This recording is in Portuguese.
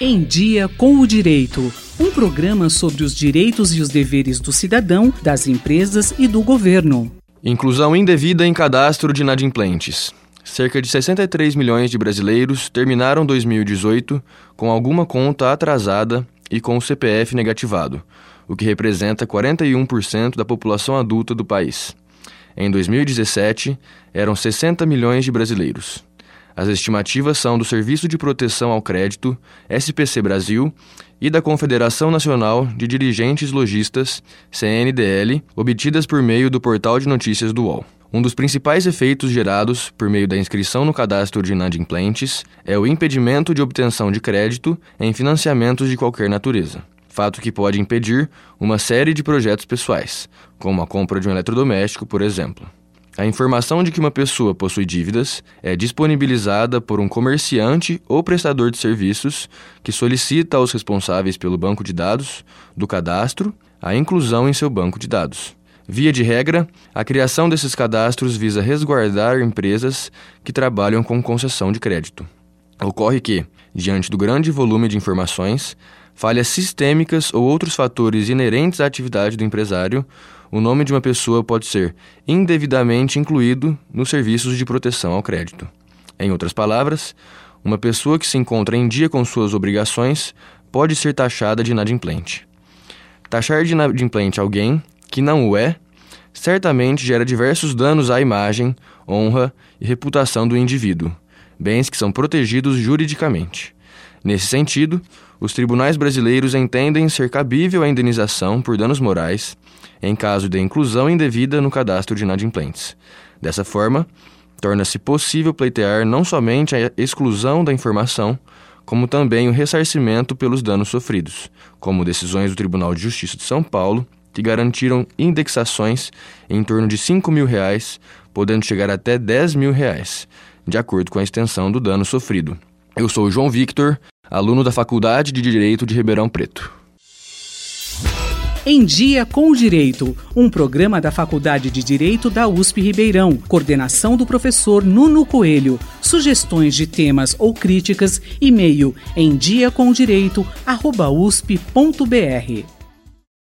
Em Dia com o Direito. Um programa sobre os direitos e os deveres do cidadão, das empresas e do governo. Inclusão indevida em cadastro de inadimplentes. Cerca de 63 milhões de brasileiros terminaram 2018 com alguma conta atrasada e com o CPF negativado, o que representa 41% da população adulta do país. Em 2017, eram 60 milhões de brasileiros. As estimativas são do Serviço de Proteção ao Crédito, SPC Brasil, e da Confederação Nacional de Dirigentes Logistas, CNDL, obtidas por meio do portal de notícias do UOL. Um dos principais efeitos gerados por meio da inscrição no cadastro de inadimplentes é o impedimento de obtenção de crédito em financiamentos de qualquer natureza. Fato que pode impedir uma série de projetos pessoais, como a compra de um eletrodoméstico, por exemplo. A informação de que uma pessoa possui dívidas é disponibilizada por um comerciante ou prestador de serviços que solicita aos responsáveis pelo banco de dados do cadastro a inclusão em seu banco de dados. Via de regra, a criação desses cadastros visa resguardar empresas que trabalham com concessão de crédito. Ocorre que, diante do grande volume de informações, falhas sistêmicas ou outros fatores inerentes à atividade do empresário o nome de uma pessoa pode ser indevidamente incluído nos serviços de proteção ao crédito. Em outras palavras, uma pessoa que se encontra em dia com suas obrigações pode ser taxada de inadimplente. Taxar de inadimplente alguém que não o é certamente gera diversos danos à imagem, honra e reputação do indivíduo, bens que são protegidos juridicamente. Nesse sentido, os tribunais brasileiros entendem ser cabível a indenização por danos morais em caso de inclusão indevida no cadastro de inadimplentes. Dessa forma, torna-se possível pleitear não somente a exclusão da informação, como também o ressarcimento pelos danos sofridos, como decisões do Tribunal de Justiça de São Paulo, que garantiram indexações em torno de 5 mil reais, podendo chegar até 10 mil, reais, de acordo com a extensão do dano sofrido. Eu sou João Victor, aluno da Faculdade de Direito de Ribeirão Preto. Em Dia com o Direito, um programa da Faculdade de Direito da USP Ribeirão, coordenação do professor Nuno Coelho. Sugestões de temas ou críticas, e-mail em diacomdireito@usp.br.